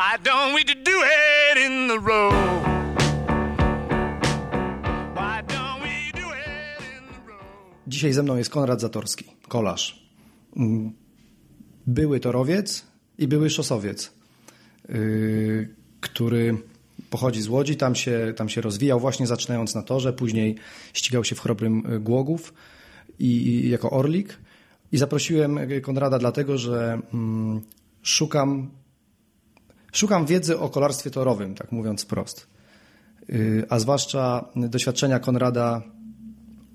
Why don't we do it in the road? Why don't we do it in the road? Dzisiaj ze mną jest Konrad Zatorski, kolarz. Mm, Były torowiec i były szosowiec, yy, który pochodzi z Łodzi, tam się, tam się rozwijał właśnie zaczynając na torze, później ścigał się w chrobrym y, Głogów i, i jako orlik. I zaprosiłem Konrada dlatego, że mm, szukam, szukam wiedzy o kolarstwie torowym, tak mówiąc wprost. Yy, a zwłaszcza doświadczenia Konrada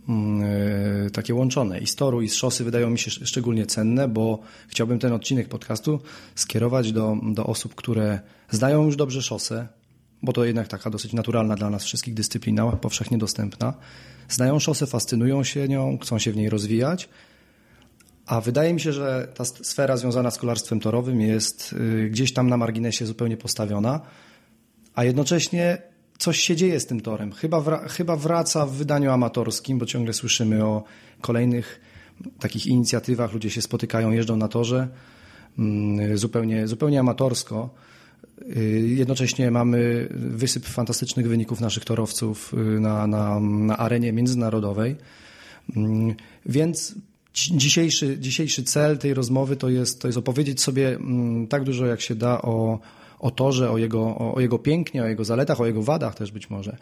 mm, yy, takie łączone i z toru i z szosy wydają mi się sz- szczególnie cenne, bo chciałbym ten odcinek podcastu skierować do, do osób, które znają już dobrze szosę, bo to jednak taka dosyć naturalna dla nas wszystkich dyscyplina, powszechnie dostępna. Znają szosę, fascynują się nią, chcą się w niej rozwijać, a wydaje mi się, że ta sfera związana z kolarstwem torowym jest yy, gdzieś tam na marginesie zupełnie postawiona, a jednocześnie coś się dzieje z tym torem. Chyba, wra- chyba wraca w wydaniu amatorskim, bo ciągle słyszymy o kolejnych takich inicjatywach. Ludzie się spotykają, jeżdżą na torze mm, zupełnie, zupełnie amatorsko. Y, Jednocześnie mamy wysyp fantastycznych wyników naszych torowców y, na, na, na arenie międzynarodowej. Mm, Więc dzisiejszy, dzisiejszy cel tej rozmowy to jest, to jest opowiedzieć sobie mm, tak dużo, jak się da o, o torze, o jego, o, o jego pięknie, o jego zaletach, o jego wadach też być może.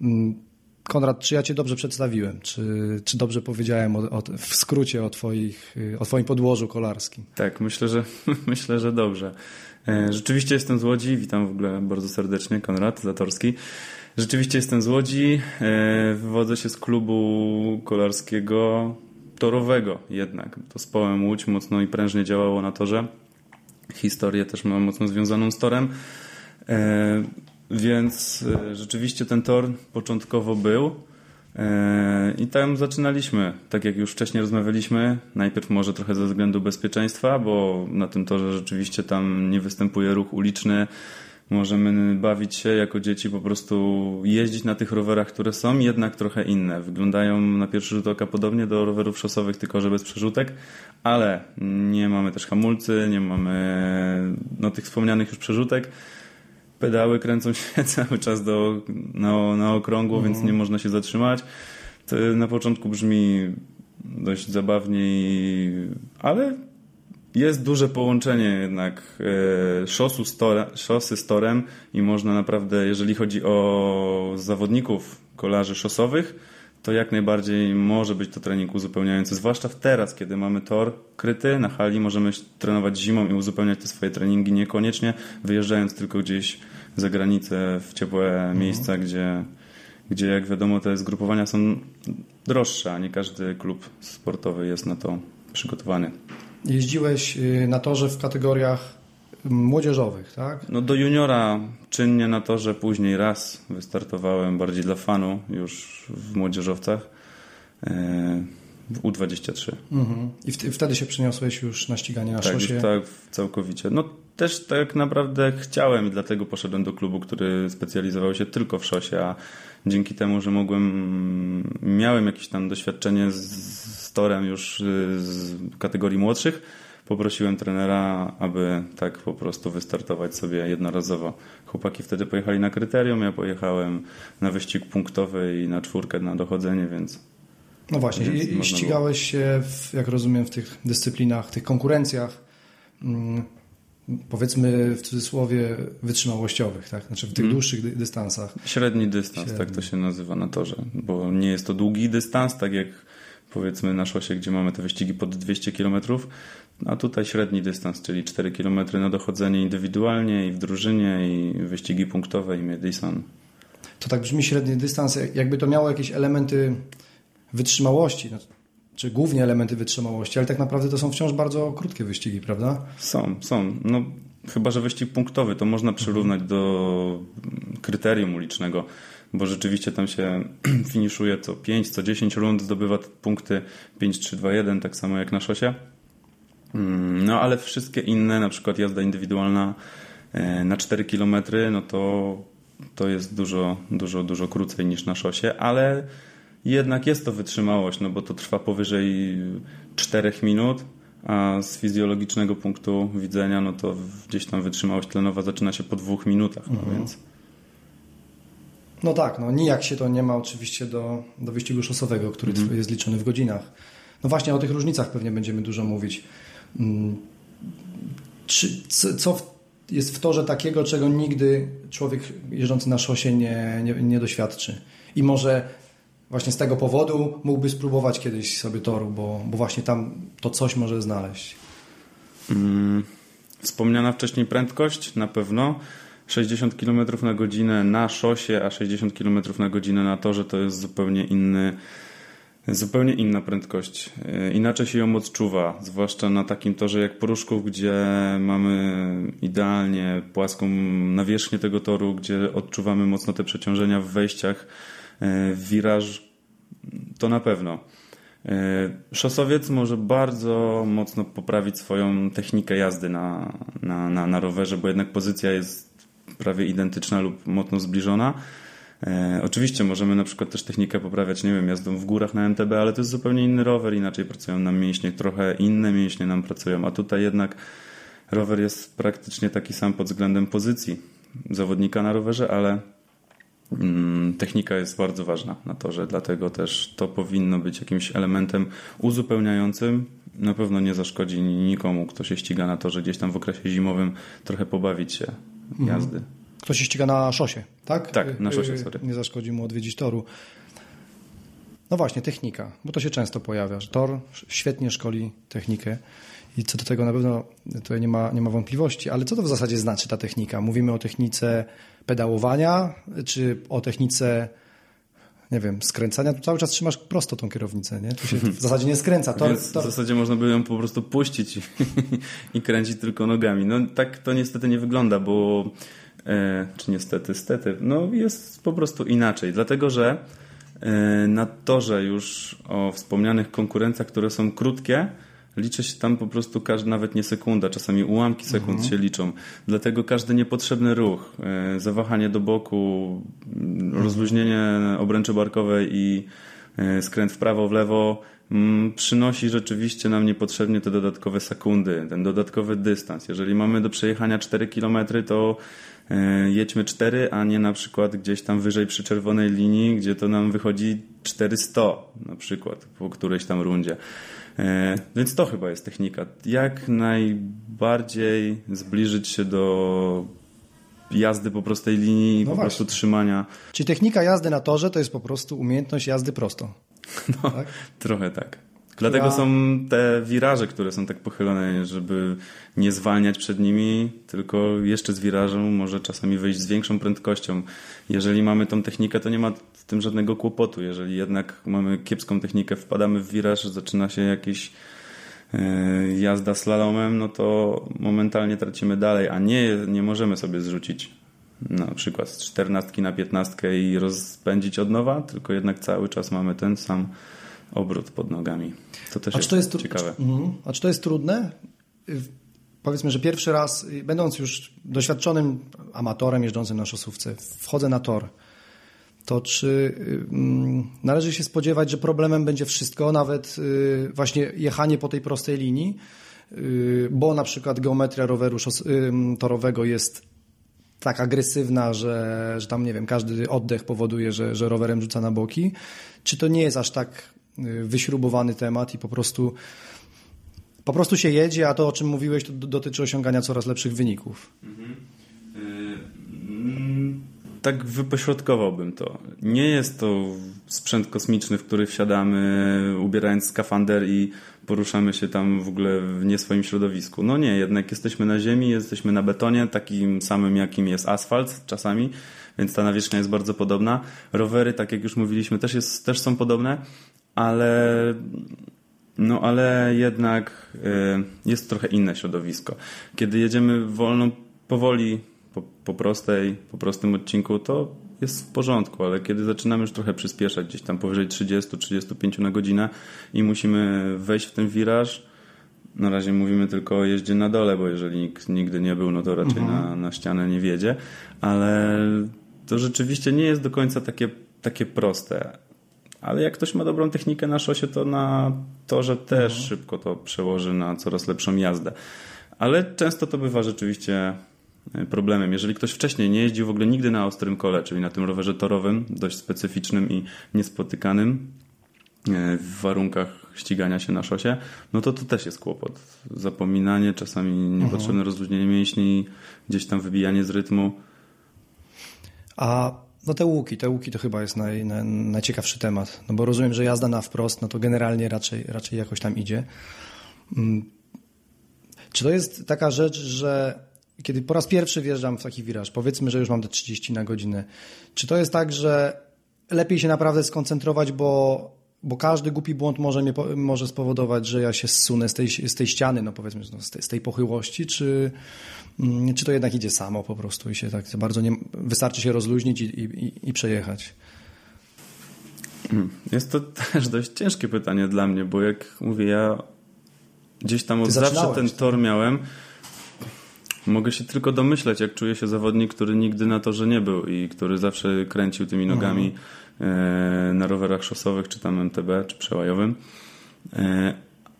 Mm, Konrad, czy ja Cię dobrze przedstawiłem? Czy, czy dobrze powiedziałem o, o, w skrócie o, twoich, o Twoim podłożu kolarskim? Tak, myślę, że myślę, że dobrze. E, Rzeczywiście jestem z Łodzi, witam w ogóle bardzo serdecznie, Konrad Zatorski. Rzeczywiście jestem z Łodzi, e, wywodzę się z klubu kolarskiego torowego jednak. To Społem Łódź mocno i prężnie działało na torze. Historię też mam mocno związaną z torem. E, Więc e, rzeczywiście ten tor początkowo był. E, I tam zaczynaliśmy, tak jak już wcześniej rozmawialiśmy, najpierw może trochę ze względu bezpieczeństwa, bo na tym torze rzeczywiście tam nie występuje ruch uliczny. Możemy bawić się jako dzieci, po prostu jeździć na tych rowerach, które są jednak trochę inne. Wyglądają na pierwszy rzut oka podobnie do rowerów szosowych, tylko że bez przerzutek, ale nie mamy też hamulcy, nie mamy no, tych wspomnianych już przerzutek pedały kręcą się cały czas do, na, na okrągło, więc nie można się zatrzymać. To na początku brzmi dość zabawnie, ale jest duże połączenie jednak e, szosu szosy z torem i można naprawdę, jeżeli chodzi o zawodników kolarzy szosowych, to jak najbardziej może być to trening uzupełniający, zwłaszcza teraz, kiedy mamy tor kryty na hali, możemy trenować zimą i uzupełniać te swoje treningi, niekoniecznie wyjeżdżając tylko gdzieś za granicę w ciepłe miejsca, gdzie, gdzie jak wiadomo te zgrupowania są droższe, a nie każdy klub sportowy jest na to przygotowany. Jeździłeś y, na torze w kategoriach młodzieżowych, tak? No do juniora czynnie na torze, później raz wystartowałem bardziej dla fanu już w młodzieżowcach e, w U23. Mhm. I wt- wtedy się przeniosłeś już na ściganie na Tak, szosie. tak całkowicie. No też tak naprawdę chciałem i dlatego poszedłem do klubu, który specjalizował się tylko w szosie, a dzięki temu, że mogłem, miałem jakieś tam doświadczenie z, z torem już y, z kategorii młodszych, poprosiłem trenera, aby tak po prostu wystartować sobie jednorazowo. Chłopaki wtedy pojechali na kryterium, ja pojechałem na wyścig punktowy i na czwórkę na dochodzenie, więc No właśnie, Więc i, ścigałeś się, w, jak rozumiem, w tych dyscyplinach, tych konkurencjach, mm, powiedzmy w cudzysłowie, wytrzymałościowych, tak? Znaczy w tych Mm. dłuższych dy- dystansach. Średni dystans, Średni. tak to się nazywa na torze, bo nie jest to długi dystans, tak jak powiedzmy na szosie, gdzie mamy te wyścigi pod 200 km, a tutaj średni dystans, czyli 4 km na dochodzenie indywidualnie i w drużynie i wyścigi punktowe i Madison. To tak brzmi średni dystans, jakby to miało jakieś elementy wytrzymałości, no, czy głównie elementy wytrzymałości, ale tak naprawdę to są wciąż bardzo krótkie wyścigi, prawda? Są, są. No, chyba, że wyścig punktowy to można przyrównać do kryterium ulicznego, bo rzeczywiście tam się finiszuje co 5, co 10 rund, zdobywa punkty 5, 3, 2, 1, tak samo jak na szosie. Mm, No ale wszystkie inne, na przykład jazda indywidualna e, na 4 km, no to, to jest dużo, dużo, dużo krócej niż na szosie, ale jednak jest to wytrzymałość, no bo to trwa powyżej 4 minut, a z fizjologicznego punktu widzenia, no to gdzieś tam wytrzymałość tlenowa zaczyna się po dwóch minutach, no Mhm. więc No tak, no nijak się to nie ma oczywiście do, do wyścigu szosowego, który Mhm. jest liczony w godzinach. No właśnie o tych różnicach pewnie będziemy dużo mówić. Mm, Czy, co, jest w torze takiego, czego nigdy człowiek jeżdżący na szosie nie, nie, nie doświadczy? I może właśnie z tego powodu mógłby spróbować kiedyś sobie toru, bo, bo właśnie tam to coś może znaleźć. Mm, Wspomniana wcześniej prędkość na pewno. 60 km na godzinę na szosie, a 60 km na godzinę na torze to jest zupełnie inny, zupełnie inna prędkość. Yy, Inaczej się ją odczuwa, zwłaszcza na takim torze jak Poruszków, gdzie mamy idealnie płaską nawierzchnię tego toru, gdzie odczuwamy mocno te przeciążenia w wejściach, wiraż. To na pewno. E, Szosowiec może bardzo mocno poprawić swoją technikę jazdy na, na, na, na rowerze, bo jednak pozycja jest prawie identyczna lub mocno zbliżona. E, oczywiście możemy na przykład też technikę poprawiać, nie wiem, jazdą w górach na MTB, ale to jest zupełnie inny rower, inaczej pracują nam mięśnie, trochę inne mięśnie nam pracują, a tutaj jednak rower jest praktycznie taki sam pod względem pozycji zawodnika na rowerze, ale Technika jest bardzo ważna na torze, dlatego też to powinno być jakimś elementem uzupełniającym. Na pewno nie zaszkodzi nikomu, kto się ściga na torze gdzieś tam w okresie zimowym, trochę pobawić się jazdy. Kto się ściga na szosie, tak? Tak, na szosie, Y, sorry. Nie zaszkodzi mu odwiedzić toru. No właśnie, technika, bo to się często pojawia, że tor świetnie szkoli technikę i co do tego na pewno tutaj nie ma, nie ma wątpliwości, ale co to w zasadzie znaczy ta technika? Mówimy o technice pedałowania, czy o technice, nie wiem, skręcania? Tu cały czas trzymasz prosto tą kierownicę, nie? Tu się w zasadzie nie skręca. Tor, Więc w tor, zasadzie można by ją po prostu puścić i, i kręcić tylko nogami. No tak to niestety nie wygląda, bo e, czy niestety, stety, no jest po prostu inaczej, dlatego że na torze już o wspomnianych konkurencjach, które są krótkie, liczy się tam po prostu każdy, nawet nie sekunda, czasami ułamki sekund się liczą. Dlatego każdy niepotrzebny ruch, e, zawahanie do boku, m, rozluźnienie obręczy barkowej i e, skręt w prawo, w lewo mm, przynosi rzeczywiście nam niepotrzebnie te dodatkowe sekundy, ten dodatkowy dystans. Jeżeli mamy do przejechania 4 km, to e, jedźmy 4, a nie na przykład gdzieś tam wyżej przy czerwonej linii, gdzie to nam wychodzi 400 na przykład po którejś tam rundzie. E, Więc to chyba jest technika. Jak najbardziej zbliżyć się do jazdy po prostej linii, No po właśnie. prostu trzymania. Czyli technika jazdy na torze to jest po prostu umiejętność jazdy prosto. No, Tak? trochę tak. Dlatego są te wiraże, które są tak pochylone, żeby nie zwalniać przed nimi, tylko jeszcze z wirażem może czasami wyjść z większą prędkością. Jeżeli mamy tą technikę, to nie ma w tym żadnego kłopotu. Jeżeli jednak mamy kiepską technikę, wpadamy w wiraż, zaczyna się jakiś e, jazda slalomem, no to momentalnie tracimy dalej, a nie, nie możemy sobie zrzucić na przykład z 14 na 15 i rozpędzić od nowa, tylko jednak cały czas mamy ten sam obrót pod nogami. To też A jest, czy to jest tru- ciekawe. Mhm. A czy to jest trudne? Y, Powiedzmy, że pierwszy raz, y, będąc już doświadczonym amatorem jeżdżącym na szosówce, wchodzę na tor, to czy y, mm, należy się spodziewać, że problemem będzie wszystko, nawet właśnie jechanie po tej prostej linii, bo na przykład geometria roweru torowego jest tak agresywna, że, że tam, nie wiem, każdy oddech powoduje, że, że rowerem rzuca na boki? Czy to nie jest aż tak wyśrubowany temat i po prostu po prostu się jedzie, a to, o czym mówiłeś, to dotyczy osiągania coraz lepszych wyników? Tak wypośrodkowałbym to. Nie jest to sprzęt kosmiczny, w który wsiadamy ubierając skafander i poruszamy się tam w ogóle w nie swoim środowisku. No nie, jednak jesteśmy na ziemi, jesteśmy na betonie, takim samym jakim jest asfalt czasami, więc ta nawierzchnia jest bardzo podobna. Rowery, tak jak już mówiliśmy, też, jest, też są podobne, ale no ale jednak y, jest trochę inne środowisko. Kiedy jedziemy wolno, powoli, po, po prostej, po prostym odcinku, to jest w porządku, ale kiedy zaczynamy już trochę przyspieszać, gdzieś tam powyżej 30-35 na godzinę i musimy wejść w ten wiraż, na razie mówimy tylko o jeździe na dole, bo jeżeli nikt nigdy nie był, no to raczej na, na ścianę nie wiedzie, ale to rzeczywiście nie jest do końca takie, takie proste. Ale jak ktoś ma dobrą technikę na szosie, to na torze też szybko to przełoży na coraz lepszą jazdę. Ale często to bywa rzeczywiście e, problemem. Jeżeli ktoś wcześniej nie jeździł w ogóle nigdy na ostrym kole, czyli na tym rowerze torowym, dość specyficznym i niespotykanym e, w warunkach ścigania się na szosie, no to to też jest kłopot. Zapominanie, czasami niepotrzebne rozluźnienie mięśni, gdzieś tam wybijanie z rytmu. A no te łuki, te łuki to chyba jest naj, naj, najciekawszy temat. No bo rozumiem, że jazda na wprost, no to generalnie raczej, raczej jakoś tam idzie. Mm. Czy to jest taka rzecz, że kiedy po raz pierwszy wjeżdżam w taki wiraż, powiedzmy, że już mam te 30 na godzinę, czy to jest tak, że lepiej się naprawdę skoncentrować, bo, bo każdy głupi błąd może, mnie, może spowodować, że ja się zsunę z tej, z tej ściany, no powiedzmy, no z, tej, z tej pochyłości, czy, mm, czy to jednak idzie samo po prostu i się tak bardzo nie, wystarczy się rozluźnić i, i, i przejechać. Jest to też dość ciężkie pytanie dla mnie, bo jak mówię, ja gdzieś tam od Ty zawsze ten tak? tor miałem. Mogę się tylko domyśleć, jak czuje się zawodnik, który nigdy na torze nie był i który zawsze kręcił tymi nogami e, na rowerach szosowych, czy tam MTB, czy przełajowym. E,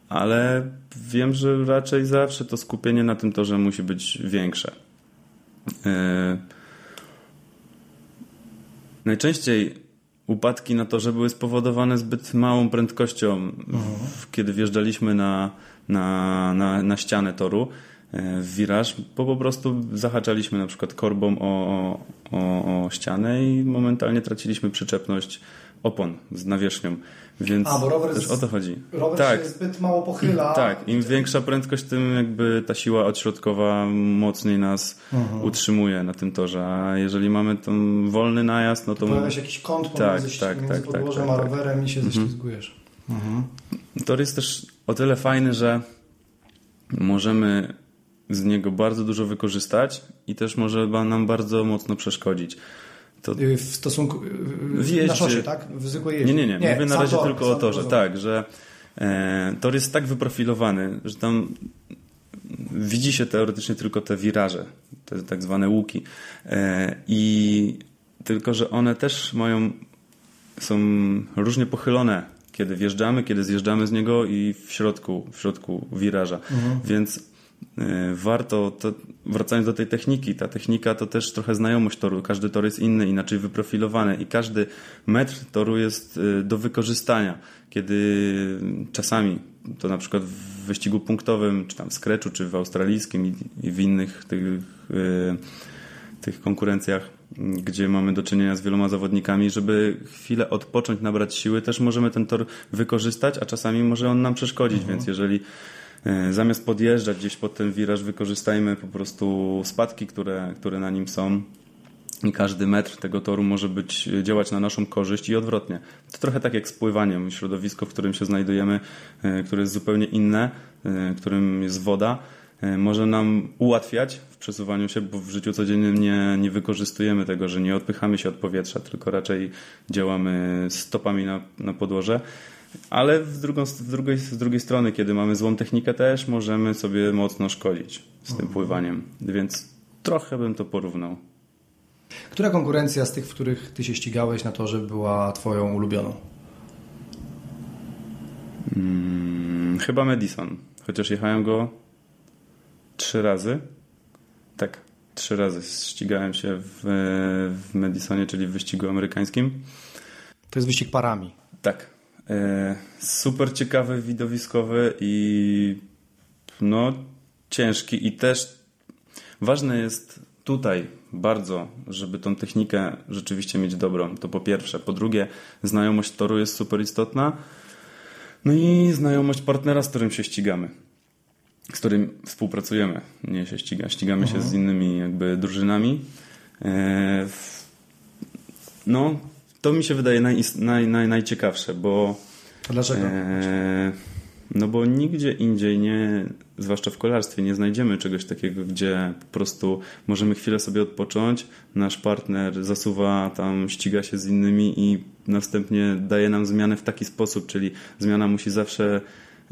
ale wiem, że raczej zawsze to skupienie na tym torze musi być większe. E, Najczęściej upadki na torze były spowodowane zbyt małą prędkością, w, kiedy wjeżdżaliśmy na, na, na, na ścianę toru e, w wiraż, bo po prostu zahaczaliśmy na przykład korbą o, o, o ścianę i momentalnie traciliśmy przyczepność opon z nawierzchnią. Więc A, bo rower też z- o to chodzi. Rower tak, się zbyt mało pochyla. tak, im większa prędkość, tym jakby ta siła odśrodkowa mocniej nas Mhm. utrzymuje na tym torze. A jeżeli mamy ten wolny najazd, no to Pojawia się jakiś kąt Tak, pomiędzy, tak, między tak, tak, podłożem tak, a tak. rowerem i się ześlizgujesz. tor jest też o tyle fajny, że możemy z niego bardzo dużo wykorzystać i też może nam bardzo mocno przeszkodzić. To Y, W stosunku y, W na jeździe. szosie, tak? W zwykłej jeździe. Nie, nie, nie. Mówię na razie tor, tylko o torze. tor. Tak, że e, tor jest tak wyprofilowany, że tam widzi się teoretycznie tylko te wiraże, te tak zwane łuki. E, I tylko, że one też mają, są różnie pochylone, kiedy wjeżdżamy, kiedy zjeżdżamy z niego i w środku, w środku wiraża. Więc e, warto, to, wracając do tej techniki, ta technika to też trochę znajomość toru. Każdy tor jest inny, inaczej wyprofilowany i każdy metr toru jest e, do wykorzystania. Kiedy czasami to na przykład w wyścigu punktowym, czy tam w scratchu, czy w australijskim i, w innych tych, e, tych konkurencjach, gdzie mamy do czynienia z wieloma zawodnikami, żeby chwilę odpocząć, nabrać siły, też możemy ten tor wykorzystać, a czasami może on nam przeszkodzić, więc jeżeli e, zamiast podjeżdżać gdzieś pod ten wiraż, wykorzystajmy po prostu spadki, które, które na nim są. I każdy metr tego toru może być, działać na naszą korzyść i odwrotnie. To trochę tak jak z pływaniem. Środowisko, w którym się znajdujemy, e, które jest zupełnie inne, e, którym jest woda, e, może nam ułatwiać w przesuwaniu się, bo w życiu codziennym nie, nie wykorzystujemy tego, że nie odpychamy się od powietrza, tylko raczej działamy stopami na, na podłoże. Ale w drugą, w drugiej, z drugiej strony, kiedy mamy złą technikę, też możemy sobie mocno szkodzić z tym pływaniem. Więc trochę bym to porównał. Która konkurencja z tych, w których ty się ścigałeś na torze była twoją ulubioną? Hmm, chyba Madison. Chociaż jechałem go trzy razy. Tak, trzy razy ścigałem się w, w Madisonie, czyli w wyścigu amerykańskim. To jest wyścig parami. Tak. E, super ciekawy, widowiskowy i no ciężki i też ważne jest tutaj bardzo, żeby tą technikę rzeczywiście mieć dobrą. To po pierwsze. Po drugie, znajomość toru jest super istotna. No i znajomość partnera, z którym się ścigamy. Z którym współpracujemy. Nie się ściga, ścigamy się z innymi jakby drużynami. E, no, to mi się wydaje naj, naj, naj, najciekawsze, bo A dlaczego? e, no bo nigdzie indziej nie, zwłaszcza w kolarstwie, nie znajdziemy czegoś takiego, gdzie po prostu możemy chwilę sobie odpocząć, nasz partner zasuwa tam, ściga się z innymi i następnie daje nam zmianę w taki sposób, czyli zmiana musi zawsze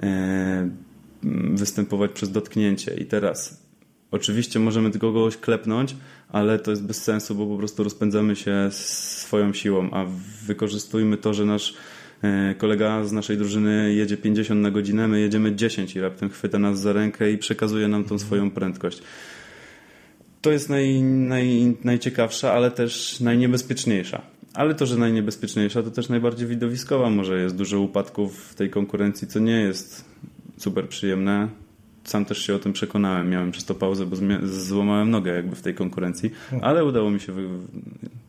e, występować przez dotknięcie. I teraz oczywiście możemy tylko kogoś klepnąć, ale to jest bez sensu, bo po prostu rozpędzamy się swoją siłą, a wykorzystujmy to, że nasz e, kolega z naszej drużyny jedzie 50 na godzinę, my jedziemy 10 i raptem chwyta nas za rękę i przekazuje nam tą swoją prędkość. To jest naj, naj, najciekawsza, ale też najniebezpieczniejsza. Ale to, że najniebezpieczniejsza, to też najbardziej widowiskowa. Może jest dużo upadków w tej konkurencji, co nie jest super przyjemne. Sam też się o tym przekonałem. Miałem przez to pauzę, bo złamałem nogę jakby w tej konkurencji, ale udało mi się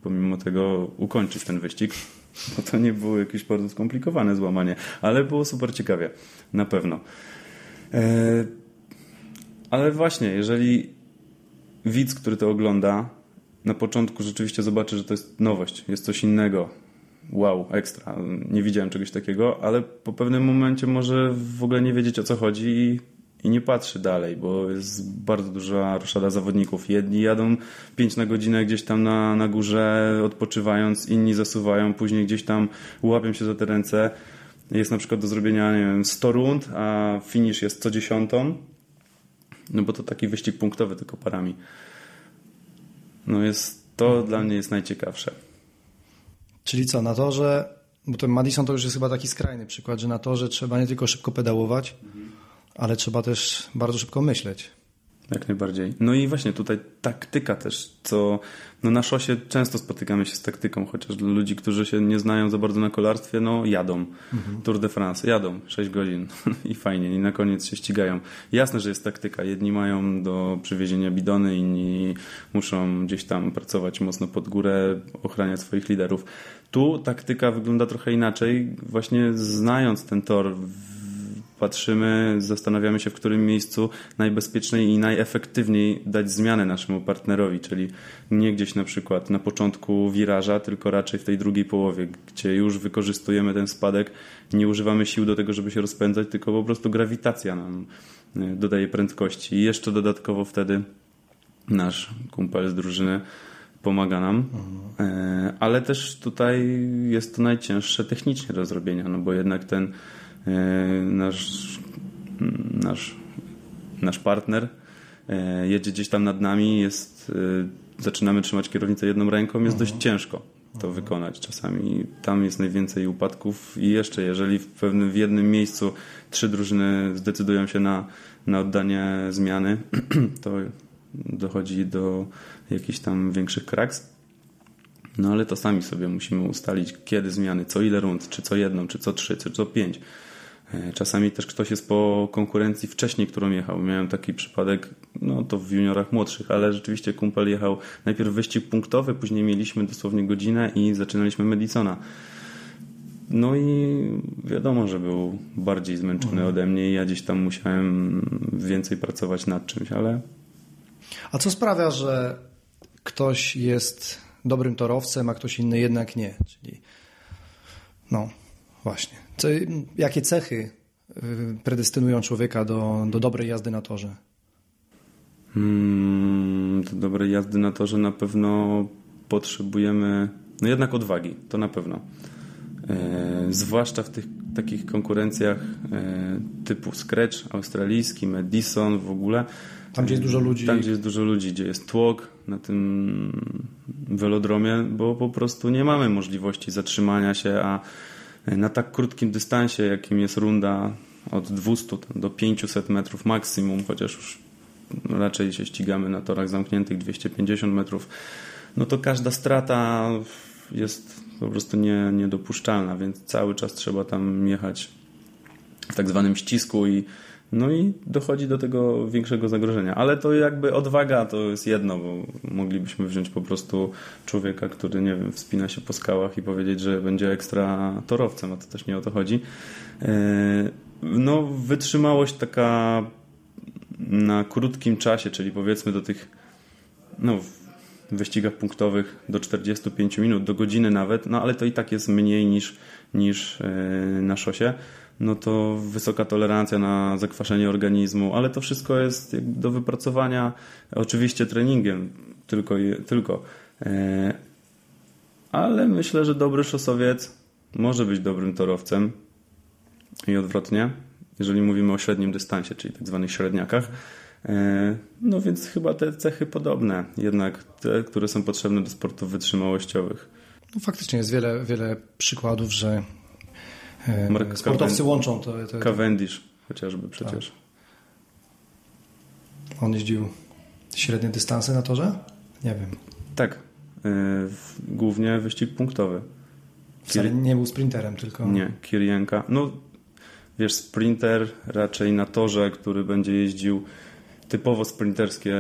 pomimo tego ukończyć ten wyścig. Bo to nie było jakieś bardzo skomplikowane złamanie, ale było super ciekawie. Na pewno. E, ale właśnie, jeżeli widz, który to ogląda, na początku rzeczywiście zobaczy, że to jest nowość, jest coś innego. Wow, ekstra. Nie widziałem czegoś takiego, ale po pewnym momencie może w ogóle nie wiedzieć o co chodzi i, i nie patrzy dalej, bo jest bardzo duża roszada zawodników. Jedni jadą 5 na godzinę gdzieś tam na, na górze, odpoczywając, inni zasuwają, później gdzieś tam łapią się za te ręce. Jest na przykład do zrobienia, nie wiem, 100 rund, a finish jest co dziesiątą. No bo to taki wyścig punktowy tylko parami. No jest, to dla mnie jest najciekawsze. Czyli co, na torze, bo ten Madison to już jest chyba taki skrajny przykład, że na torze trzeba nie tylko szybko pedałować, ale trzeba też bardzo szybko myśleć. Jak najbardziej. No i właśnie tutaj taktyka też, co no na szosie często spotykamy się z taktyką, chociaż dla ludzi, którzy się nie znają za bardzo na kolarstwie, no jadą. Tour de France, jadą 6 godzin i fajnie, i na koniec się ścigają. Jasne, że jest taktyka. Jedni mają do przywiezienia bidony, inni muszą gdzieś tam pracować mocno pod górę, ochraniać swoich liderów. Tu taktyka wygląda trochę inaczej, właśnie znając ten tor patrzymy, zastanawiamy się, w którym miejscu najbezpieczniej i najefektywniej dać zmianę naszemu partnerowi, czyli nie gdzieś na przykład na początku wiraża, tylko raczej w tej drugiej połowie, gdzie już wykorzystujemy ten spadek, nie używamy sił do tego, żeby się rozpędzać, tylko po prostu grawitacja nam y, dodaje prędkości. I jeszcze dodatkowo wtedy nasz kumpel z drużyny pomaga nam, E, ale też tutaj jest to najcięższe technicznie do zrobienia, no bo jednak ten e, nasz, nasz, nasz partner e, jedzie gdzieś tam nad nami, jest, e, zaczynamy trzymać kierownicę jedną ręką, jest dość ciężko to wykonać czasami. Tam jest najwięcej upadków i jeszcze jeżeli w pewnym w jednym miejscu trzy drużyny zdecydują się na, na oddanie zmiany, to dochodzi do jakichś tam większych kraks. No ale to sami sobie musimy ustalić, kiedy zmiany, co ile rund, czy co jedną, czy co trzy, czy co pięć. E, Czasami też ktoś jest po konkurencji wcześniej, którą jechał. Miałem taki przypadek, no to w juniorach młodszych, ale rzeczywiście kumpel jechał najpierw wyścig punktowy, później mieliśmy dosłownie godzinę i zaczynaliśmy Madisona. No i wiadomo, że był bardziej zmęczony ode mnie i ja gdzieś tam musiałem więcej pracować nad czymś, ale A co sprawia, że ktoś jest dobrym torowcem, a ktoś inny jednak nie? Czyli no właśnie. Co, jakie cechy y, predestynują człowieka do, do dobrej jazdy na torze? Hmm, do dobrej jazdy na torze na pewno potrzebujemy, no jednak odwagi, to na pewno. E, zwłaszcza w tych takich konkurencjach e, typu Scratch, australijski, Madison w ogóle. Tam, gdzie jest dużo ludzi. Tam, gdzie jest dużo ludzi, gdzie jest tłok na tym velodromie, bo po prostu nie mamy możliwości zatrzymania się, a na tak krótkim dystansie, jakim jest runda od 200 do 500 metrów maksimum, chociaż już raczej się ścigamy na torach zamkniętych 250 metrów, no to każda strata jest po prostu nie, niedopuszczalna, więc cały czas trzeba tam jechać w tak zwanym ścisku i no i dochodzi do tego większego zagrożenia. Ale to jakby odwaga to jest jedno, bo moglibyśmy wziąć po prostu człowieka, który, nie wiem, wspina się po skałach i powiedzieć, że będzie ekstra torowcem, a to też nie o to chodzi. E, No, wytrzymałość taka na krótkim czasie, czyli powiedzmy do tych no, w wyścigach punktowych do 45 minut, do godziny nawet, no ale to i tak jest mniej niż, niż e, na szosie no to wysoka tolerancja na zakwaszenie organizmu, ale to wszystko jest do wypracowania oczywiście treningiem tylko, tylko. E, ale myślę, że dobry szosowiec może być dobrym torowcem i odwrotnie, jeżeli mówimy o średnim dystansie, czyli tak zwanych średniakach. E, No więc chyba te cechy podobne, jednak te, które są potrzebne do sportów wytrzymałościowych. No, faktycznie jest wiele, wiele przykładów, że Mark Sportowcy łączą to. to, to. Cavendish chociażby przecież. On jeździł średnie dystanse na torze? Nie wiem. Tak. W- Głównie wyścig punktowy. Wcale nie był sprinterem, tylko. Nie, Kirienka. No, wiesz, sprinter raczej na torze, który będzie jeździł typowo sprinterskie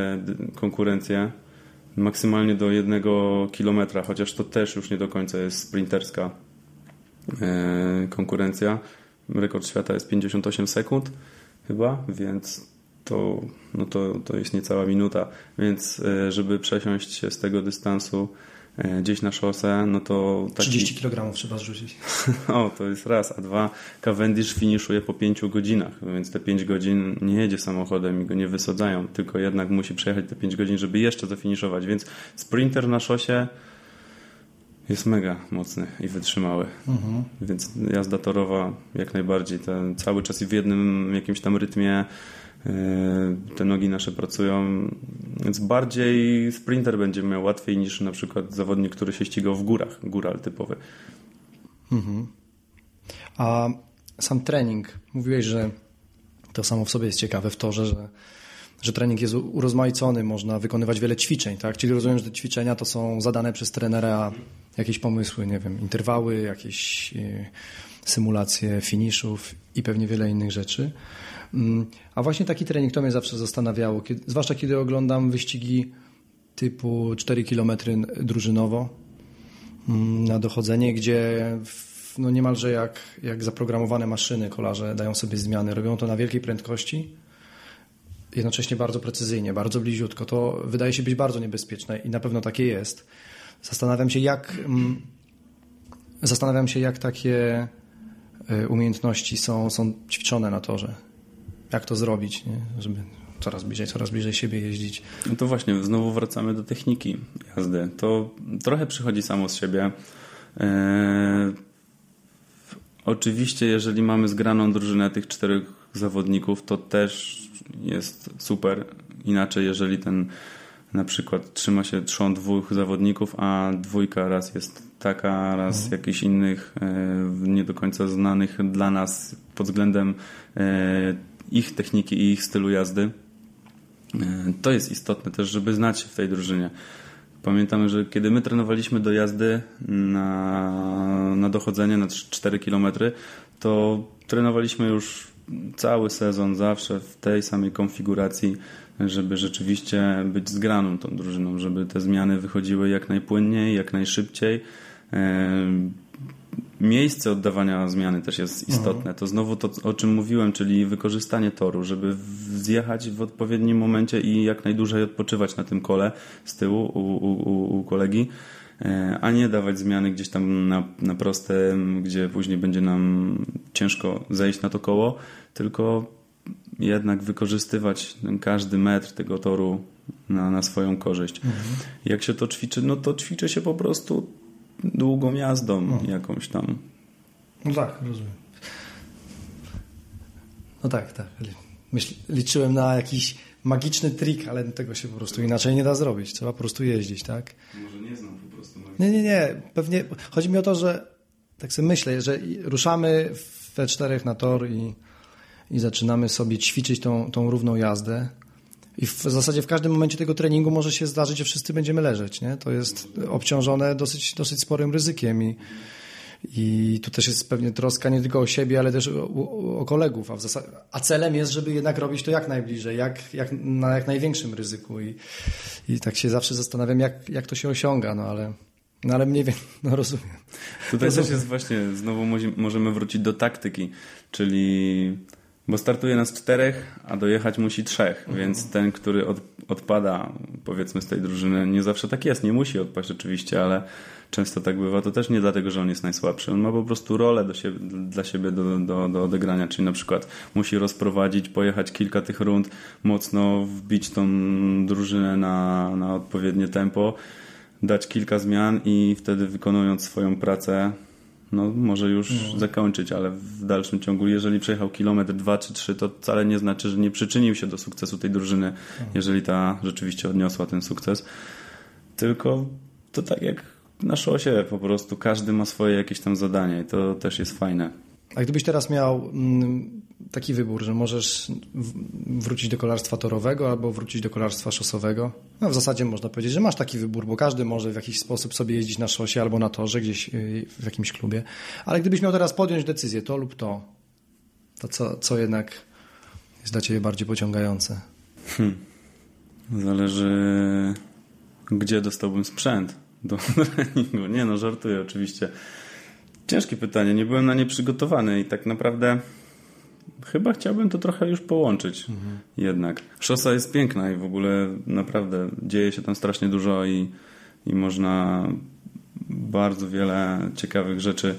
konkurencje, maksymalnie do jednego kilometra, chociaż to też już nie do końca jest sprinterska e, konkurencja. Rekord świata jest 58 sekund chyba, więc to, no to, to jest niecała minuta. Więc e, żeby przesiąść się z tego dystansu e, gdzieś na szosę, no to taki... 30 kg trzeba zrzucić. O, to jest raz, a dwa, Cavendish finiszuje po pięciu godzinach, więc te pięć godzin nie jedzie samochodem i go nie wysadzają, tylko jednak musi przejechać te pięć godzin, żeby jeszcze zafiniszować, więc sprinter na szosie jest mega mocny i wytrzymały. Więc jazda torowa jak najbardziej, ten cały czas i w jednym jakimś tam rytmie yy, te nogi nasze pracują, więc bardziej sprinter będzie miał łatwiej niż na przykład zawodnik, który się ścigał w górach, góral typowy. A sam trening, mówiłeś, że to samo w sobie jest ciekawe w torze, że, że trening jest urozmaicony, można wykonywać wiele ćwiczeń, tak? Czyli rozumiem, że te ćwiczenia to są zadane przez trenera jakieś pomysły, nie wiem, interwały, jakieś e, symulacje finiszów i pewnie wiele innych rzeczy. Mm, A właśnie taki trening to mnie zawsze zastanawiało, kiedy, zwłaszcza kiedy oglądam wyścigi typu 4 km drużynowo, mm, na dochodzenie, gdzie no niemalże jak, jak zaprogramowane maszyny kolarze dają sobie zmiany. Robią to na wielkiej prędkości, jednocześnie bardzo precyzyjnie, bardzo bliziutko. To wydaje się być bardzo niebezpieczne i na pewno takie jest. Zastanawiam się, jak, mm, zastanawiam się, jak takie y, umiejętności są, są ćwiczone na torze. Jak to zrobić, nie? żeby coraz bliżej, coraz bliżej siebie jeździć. No to właśnie, znowu wracamy do techniki jazdy. To trochę przychodzi samo z siebie. Eee, oczywiście, jeżeli mamy zgraną drużynę tych czterech zawodników, to też jest super. Inaczej, jeżeli ten na przykład trzyma się trzon dwóch zawodników, a dwójka raz jest taka, raz jakichś innych e, nie do końca znanych dla nas pod względem e, ich techniki i ich stylu jazdy. E, To jest istotne też, żeby znać się w tej drużynie. Pamiętamy, że kiedy my trenowaliśmy do jazdy na, na dochodzenie na 4 km, to trenowaliśmy już cały sezon zawsze w tej samej konfiguracji, żeby rzeczywiście być zgraną tą drużyną, żeby te zmiany wychodziły jak najpłynniej, jak najszybciej. E, Miejsce oddawania zmiany też jest istotne. To znowu to, o czym mówiłem, czyli wykorzystanie toru, żeby zjechać w odpowiednim momencie i jak najdłużej odpoczywać na tym kole z tyłu u, u, u, kolegi, a nie dawać zmiany gdzieś tam na, na proste, gdzie później będzie nam ciężko zejść na to koło, tylko jednak wykorzystywać ten każdy metr tego toru na, na swoją korzyść. Jak się to ćwiczy? No to ćwiczy się po prostu długą jazdą jakąś tam. No tak, rozumiem. No tak, tak. Myśl, liczyłem na jakiś magiczny trik, ale tego się po prostu inaczej nie da zrobić. Trzeba po prostu jeździć, tak? Może nie znam. Nie, nie, nie. Pewnie chodzi mi o to, że tak sobie myślę, że ruszamy we czterech na tor i, i zaczynamy sobie ćwiczyć tą, tą równą jazdę. I w zasadzie w każdym momencie tego treningu może się zdarzyć, że wszyscy będziemy leżeć. Nie? To jest obciążone dosyć, dosyć sporym ryzykiem i, i tu też jest pewnie troska nie tylko o siebie, ale też o, o, kolegów. A, w zasadzie, a celem jest, żeby jednak robić to jak najbliżej, jak, jak, na jak największym ryzyku. I, i tak się zawsze zastanawiam, jak, jak to się osiąga, no ale, no ale mniej więcej, no rozumiem. Tutaj Rozumiem. też jest właśnie, znowu możemy wrócić do taktyki, czyli bo startuje nas czterech, a dojechać musi trzech, więc ten, który od, odpada powiedzmy z tej drużyny, nie zawsze tak jest, nie musi odpaść oczywiście, ale często tak bywa, to też nie dlatego, że on jest najsłabszy, on ma po prostu rolę do siebie, dla siebie do, do, do odegrania, czyli na przykład musi rozprowadzić, pojechać kilka tych rund, mocno wbić tą drużynę na, na odpowiednie tempo, dać kilka zmian i wtedy wykonując swoją pracę, no może już zakończyć, ale w dalszym ciągu, jeżeli przejechał kilometr, dwa czy trzy, to wcale nie znaczy, że nie przyczynił się do sukcesu tej drużyny, jeżeli ta rzeczywiście odniosła ten sukces. Tylko to tak jak na szosie po prostu każdy ma swoje jakieś tam zadanie i to też jest fajne. A gdybyś teraz miał mm, taki wybór, że możesz wrócić do kolarstwa torowego albo wrócić do kolarstwa szosowego, no w zasadzie można powiedzieć, że masz taki wybór, bo każdy może w jakiś sposób sobie jeździć na szosie albo na torze gdzieś yy, w jakimś klubie. Ale gdybyś miał teraz podjąć decyzję, to lub to, to co, co jednak jest dla ciebie bardziej pociągające? Zależy, gdzie dostałbym sprzęt do treningu. Nie no, żartuję oczywiście. Ciężkie pytanie, nie byłem na nie przygotowany i tak naprawdę chyba chciałbym to trochę już połączyć jednak. Szosa jest piękna i w ogóle naprawdę dzieje się tam strasznie dużo i, i można bardzo wiele ciekawych rzeczy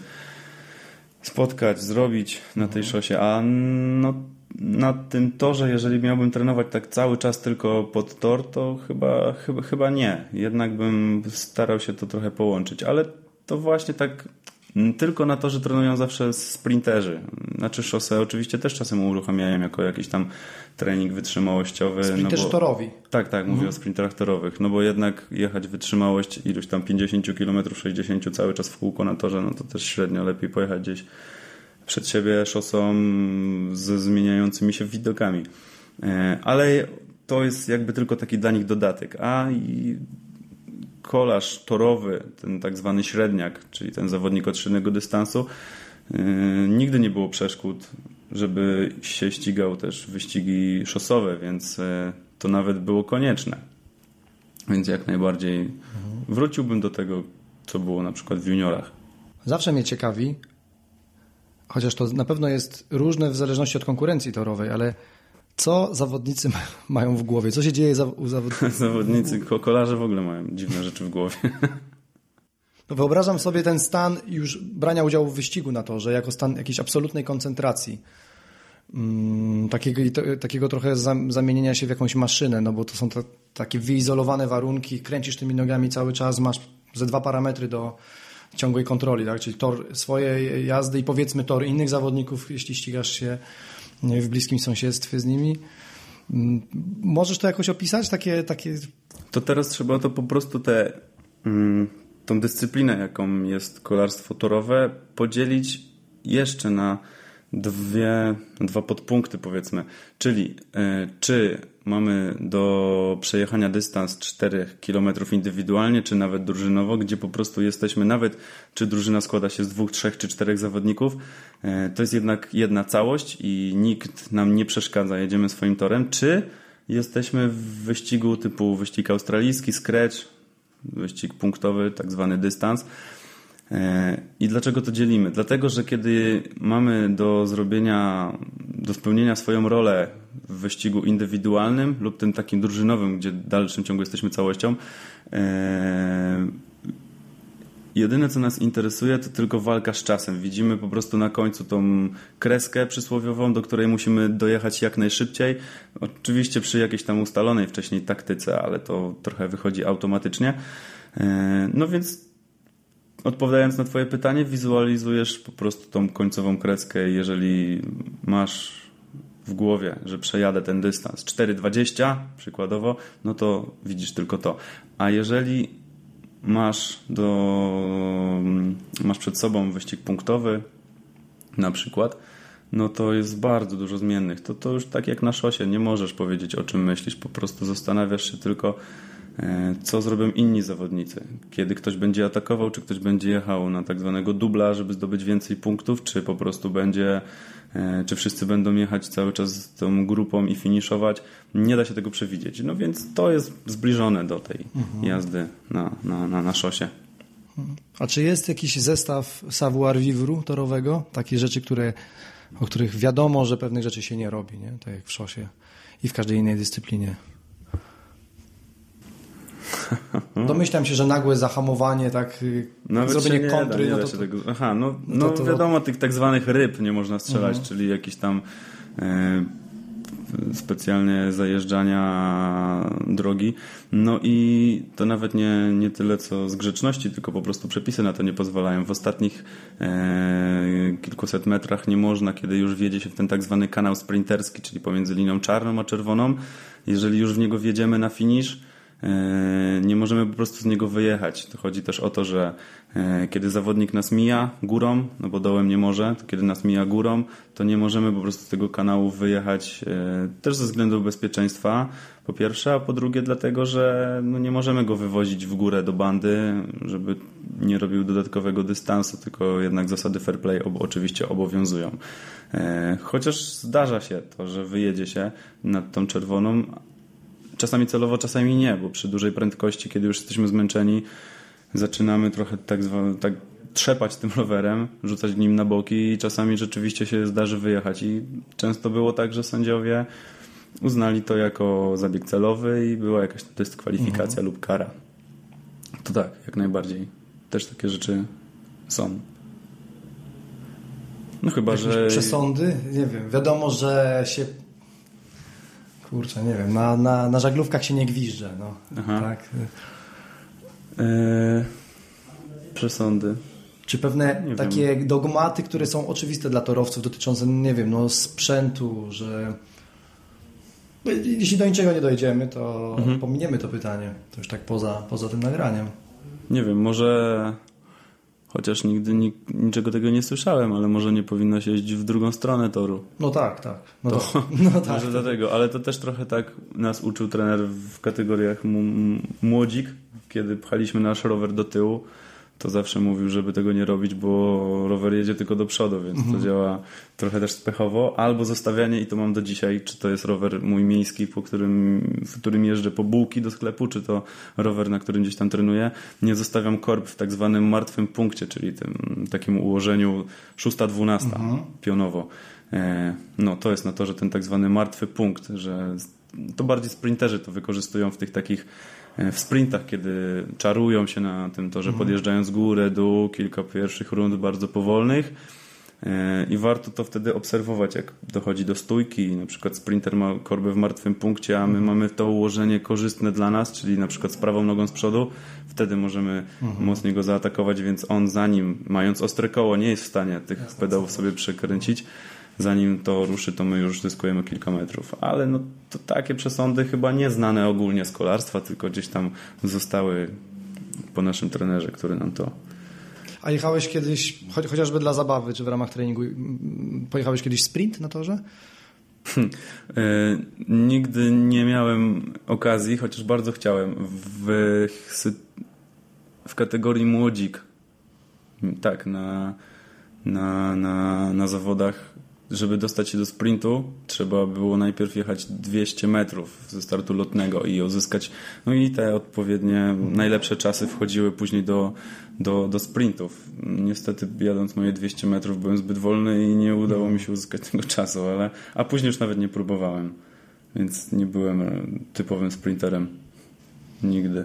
spotkać, zrobić na tej szosie, a no, na tym torze, jeżeli miałbym trenować tak cały czas tylko pod tor, to chyba, chyba, chyba nie. Jednak bym starał się to trochę połączyć, ale to właśnie tak tylko na torze trenują zawsze sprinterzy. Znaczy szosę oczywiście też czasem uruchamiają jako jakiś tam trening wytrzymałościowy. Sprinterzy no bo... torowi. Tak, tak, mówię o sprinterach torowych. No bo jednak jechać wytrzymałość iluś tam 50 km, 60 cały czas w kółko na torze, no to też średnio lepiej pojechać gdzieś przed siebie szosą ze zmieniającymi się widokami. E, Ale to jest jakby tylko taki dla nich dodatek. A i kolarz torowy, ten tak zwany średniak, czyli ten zawodnik od średniego dystansu, e, nigdy nie było przeszkód, żeby się ścigał też wyścigi szosowe, więc e, to nawet było konieczne. Więc jak najbardziej wróciłbym do tego, co było na przykład w juniorach. Zawsze mnie ciekawi, chociaż to na pewno jest różne w zależności od konkurencji torowej, ale co zawodnicy ma- mają w głowie? Co się dzieje u zawodników? Zawodnicy, ko- kolarze w ogóle mają dziwne rzeczy w głowie. No wyobrażam sobie ten stan już brania udziału w wyścigu na torze jako stan jakiejś absolutnej koncentracji. Mm, takiego, takiego trochę zam- zamienienia się w jakąś maszynę, no bo to są takie wyizolowane warunki, kręcisz tymi nogami cały czas, masz ze dwa parametry do ciągłej kontroli, tak? czyli tor swojej jazdy i powiedzmy tor innych zawodników, jeśli ścigasz się w bliskim sąsiedztwie z nimi. Mm, Możesz to jakoś opisać? Takie, takie To teraz trzeba to po prostu tę mm, tą dyscyplinę, jaką jest kolarstwo torowe, podzielić jeszcze na dwie, dwa podpunkty powiedzmy. Czyli y, czy mamy do przejechania dystans 4 km indywidualnie, czy nawet drużynowo, gdzie po prostu jesteśmy, nawet czy drużyna składa się z dwóch, trzech czy czterech zawodników, y, to jest jednak jedna całość i nikt nam nie przeszkadza, jedziemy swoim torem, czy jesteśmy w wyścigu typu wyścig australijski, scratch, wyścig punktowy, tak zwany dystans. E, I dlaczego to dzielimy? Dlatego, że kiedy mamy do zrobienia, do spełnienia swoją rolę w wyścigu indywidualnym lub tym takim drużynowym, gdzie w dalszym ciągu jesteśmy całością, e, jedyne co nas interesuje to tylko walka z czasem. Widzimy po prostu na końcu tą kreskę przysłowiową, do której musimy dojechać jak najszybciej. Oczywiście przy jakiejś tam ustalonej wcześniej taktyce, ale to trochę wychodzi automatycznie. E, No więc Odpowiadając na Twoje pytanie, wizualizujesz po prostu tą końcową kreskę. Jeżeli masz w głowie, że przejadę ten dystans 4,20 przykładowo, no to widzisz tylko to. A jeżeli masz, do, masz przed sobą wyścig punktowy, na przykład, no to jest bardzo dużo zmiennych. To, to już tak jak na szosie, nie możesz powiedzieć o czym myślisz, po prostu zastanawiasz się tylko, co zrobią inni zawodnicy. Kiedy ktoś będzie atakował, czy ktoś będzie jechał na tak zwanego dubla, żeby zdobyć więcej punktów, czy po prostu będzie, e, czy wszyscy będą jechać cały czas z tą grupą i finiszować. Nie da się tego przewidzieć. No więc to jest zbliżone do tej jazdy na, na, na, na szosie. A czy jest jakiś zestaw savoir-vivre torowego? Takie rzeczy, które, o których wiadomo, że pewnych rzeczy się nie robi, nie? tak jak w szosie i w każdej innej dyscyplinie. Domyślam się, że nagłe zahamowanie, tak, y, Nawet zrobienie nie kontry, da, nie no to, tego... Aha, no, no to- to- wiadomo, tych tak zwanych ryb nie można strzelać, czyli jakieś tam e, specjalnie zajeżdżania drogi. No i to nawet nie, nie tyle co z grzeczności, tylko po prostu przepisy na to nie pozwalają. W ostatnich e, kilkuset metrach nie można, kiedy już wjedzie się w ten tak zwany kanał sprinterski, czyli pomiędzy linią czarną a czerwoną. Jeżeli już w niego wjedziemy na finish, e, nie możemy po prostu z niego wyjechać. To chodzi też o to, że e, kiedy zawodnik nas mija górą, no bo dołem nie może, to kiedy nas mija górą, to nie możemy po prostu z tego kanału wyjechać e, też ze względu bezpieczeństwa, po pierwsze, a po drugie dlatego, że no nie możemy go wywozić w górę do bandy, żeby nie robił dodatkowego dystansu, tylko jednak zasady fair play ob oczywiście obowiązują. Chociaż zdarza się to, że wyjedzie się nad tą czerwoną, czasami celowo, czasami nie, bo przy dużej prędkości, kiedy już jesteśmy zmęczeni, zaczynamy trochę tak, tak trzepać tym rowerem, rzucać nim na boki i czasami rzeczywiście się zdarzy wyjechać. I często było tak, że sędziowie uznali to jako zabieg celowy i była jakaś dyskwalifikacja mhm. lub kara. To tak, jak najbardziej. Też takie rzeczy są. No chyba, Jakieś że... Przesądy? Nie wiem. Wiadomo, że się Kurczę, nie wiem, na, na, na żaglówkach się nie gwizdże, no. Aha. Tak. Eee, przesądy. Czy pewne nie takie wiem. dogmaty, które są oczywiste dla torowców dotyczące, nie wiem, no sprzętu, że jeśli do niczego nie dojdziemy, to mhm. pominiemy to pytanie. To już tak poza, poza tym nagraniem. Nie wiem, może Chociaż nigdy niczego tego nie słyszałem, ale może nie powinno się jeździć w drugą stronę toru. No tak, tak. No, to, to no tak. Może dlatego, ale to też trochę tak nas uczył trener w kategoriach młodzik, kiedy pchaliśmy nasz rower do tyłu to zawsze mówił, żeby tego nie robić, bo rower jedzie tylko do przodu, więc mhm. to działa trochę też spechowo. Albo zostawianie, i to mam do dzisiaj, czy to jest rower mój miejski, po którym, w którym jeżdżę po bułki do sklepu, czy to rower, na którym gdzieś tam trenuję. Nie zostawiam korb w tak zwanym martwym punkcie, czyli tym takim ułożeniu 6-12 mhm. pionowo. E, no to jest na to, że ten tak zwany martwy punkt, że to bardziej sprinterzy to wykorzystują w tych takich E, w sprintach, kiedy czarują się na tym torze, mhm. podjeżdżając górę, dół, kilka pierwszych rund bardzo powolnych. E, I warto to wtedy obserwować, jak dochodzi do stójki. Na przykład sprinter ma korbę w martwym punkcie, a my mhm. mamy to ułożenie korzystne dla nas, czyli na przykład z prawą nogą z przodu. Wtedy możemy mhm. mocniej go zaatakować, więc on zanim, mając ostre koło, nie jest w stanie tych pedałów sobie przekręcić zanim to ruszy, to my już zyskujemy kilka metrów. Ale no, to takie przesądy chyba nie znane ogólnie z kolarstwa, tylko gdzieś tam zostały po naszym trenerze, który nam to a jechałeś kiedyś, cho chociażby dla zabawy, czy w ramach treningu, pojechałeś kiedyś sprint na torze? Hmm. E, nigdy nie miałem okazji, chociaż bardzo chciałem. W, w kategorii młodzik, tak, na, na, na, na zawodach żeby dostać się do sprintu, trzeba było najpierw jechać 200 metrów ze startu lotnego i uzyskać, no i te odpowiednie, najlepsze czasy wchodziły później do, do, do sprintów. Niestety jadąc moje 200 metrów byłem zbyt wolny i nie udało mi się uzyskać tego czasu, ale, a później już nawet nie próbowałem, więc nie byłem e, typowym sprinterem. Nigdy.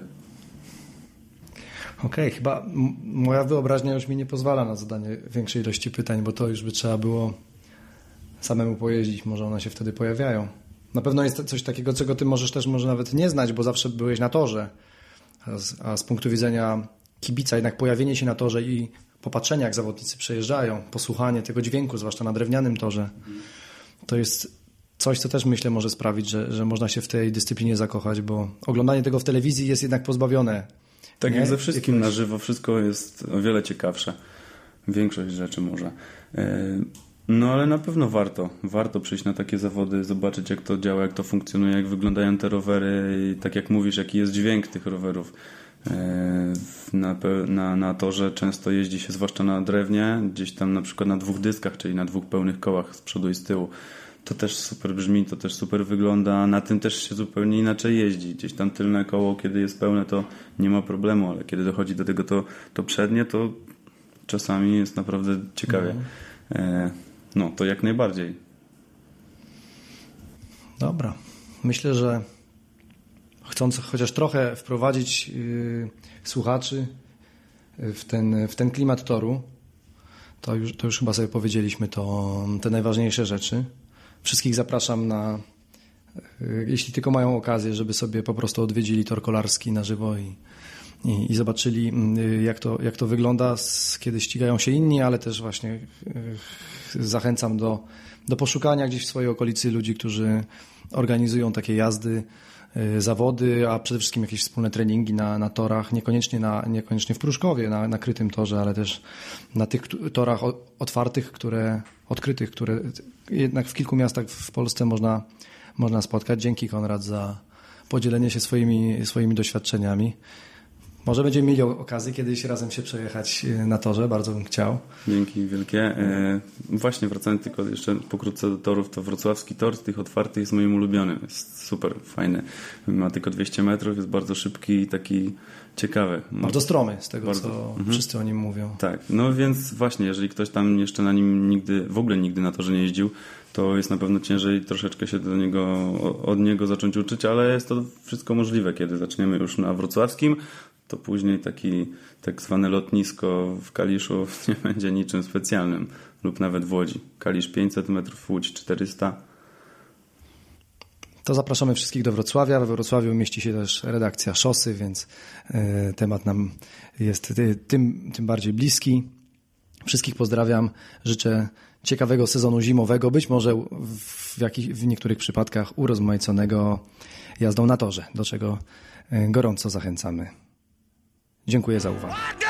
Okej, okay, chyba moja wyobraźnia już mi nie pozwala na zadanie większej ilości pytań, bo to już by trzeba było samemu pojeździć, może one się wtedy pojawiają. Na pewno jest coś takiego, czego ty możesz też może nawet nie znać, bo zawsze byłeś na torze. A z, a z punktu widzenia kibica jednak pojawienie się na torze i popatrzenie, jak zawodnicy przejeżdżają, posłuchanie tego dźwięku, zwłaszcza na drewnianym torze, to jest coś, co też myślę może sprawić, że, że można się w tej dyscyplinie zakochać, bo oglądanie tego w telewizji jest jednak pozbawione. Tak nie? jak ze wszystkim na żywo, wszystko jest o wiele ciekawsze. Większość rzeczy może. E, no ale na pewno warto. Warto przyjść na takie zawody, zobaczyć jak to działa, jak to funkcjonuje, jak wyglądają te rowery i tak jak mówisz, jaki jest dźwięk tych rowerów. E, na, na, na torze często jeździ się zwłaszcza na drewnie, gdzieś tam na przykład na dwóch dyskach, czyli na dwóch pełnych kołach z przodu i z tyłu. To też super brzmi, to też super wygląda. Na tym też się zupełnie inaczej jeździ. Gdzieś tam tylne koło, kiedy jest pełne, to nie ma problemu, ale kiedy dochodzi do tego to, to przednie, to czasami jest naprawdę ciekawie. No. No, to jak najbardziej. Dobra. Myślę, że chcąc chociaż trochę wprowadzić yy, słuchaczy w ten, w ten klimat toru, to już, to już chyba sobie powiedzieliśmy to, te najważniejsze rzeczy. Wszystkich zapraszam na, yy, jeśli tylko mają okazję, żeby sobie po prostu odwiedzili tor kolarski na żywo i, i, i zobaczyli, yy, jak to, jak to wygląda, kiedy ścigają się inni, ale też właśnie yy, zachęcam do, do poszukania gdzieś w swojej okolicy ludzi, którzy organizują takie jazdy, y, zawody, a przede wszystkim jakieś wspólne treningi na, na torach, niekoniecznie, na, niekoniecznie w Pruszkowie, na, na krytym torze, ale też na tych torach otwartych, które, odkrytych, które jednak w kilku miastach w Polsce można, można spotkać. Dzięki Konrad za podzielenie się swoimi, swoimi doświadczeniami. Może będziemy mieli okazję kiedyś razem się przejechać y, na torze, bardzo bym chciał. Dzięki wielkie. E, właśnie wracając tylko jeszcze pokrótce do torów, to wrocławski tor z tych otwartych jest moim ulubionym. Jest super, fajny. Ma tylko 200 metrów, jest bardzo szybki i taki ciekawy. Bardzo stromy, z tego Bardzo. co wszyscy o nim mówią. Tak, no więc właśnie, jeżeli ktoś tam jeszcze na nim nigdy, w ogóle nigdy na torze nie jeździł, to jest na pewno ciężej troszeczkę się do niego, od niego zacząć uczyć, ale jest to wszystko możliwe, kiedy zaczniemy już na wrocławskim, to później taki tak zwane lotnisko w Kaliszu nie będzie niczym specjalnym, lub nawet w Łodzi. Kalisz 500 metrów, Łódź 400. To zapraszamy wszystkich do Wrocławia. We Wrocławiu mieści się też redakcja Szosy, więc e, temat nam jest ty- tym, tym bardziej bliski. Wszystkich pozdrawiam. Życzę ciekawego sezonu zimowego, być może w, jakich, w niektórych przypadkach urozmaiconego jazdą na torze, do czego e, gorąco zachęcamy. Dziękuję za uwagę.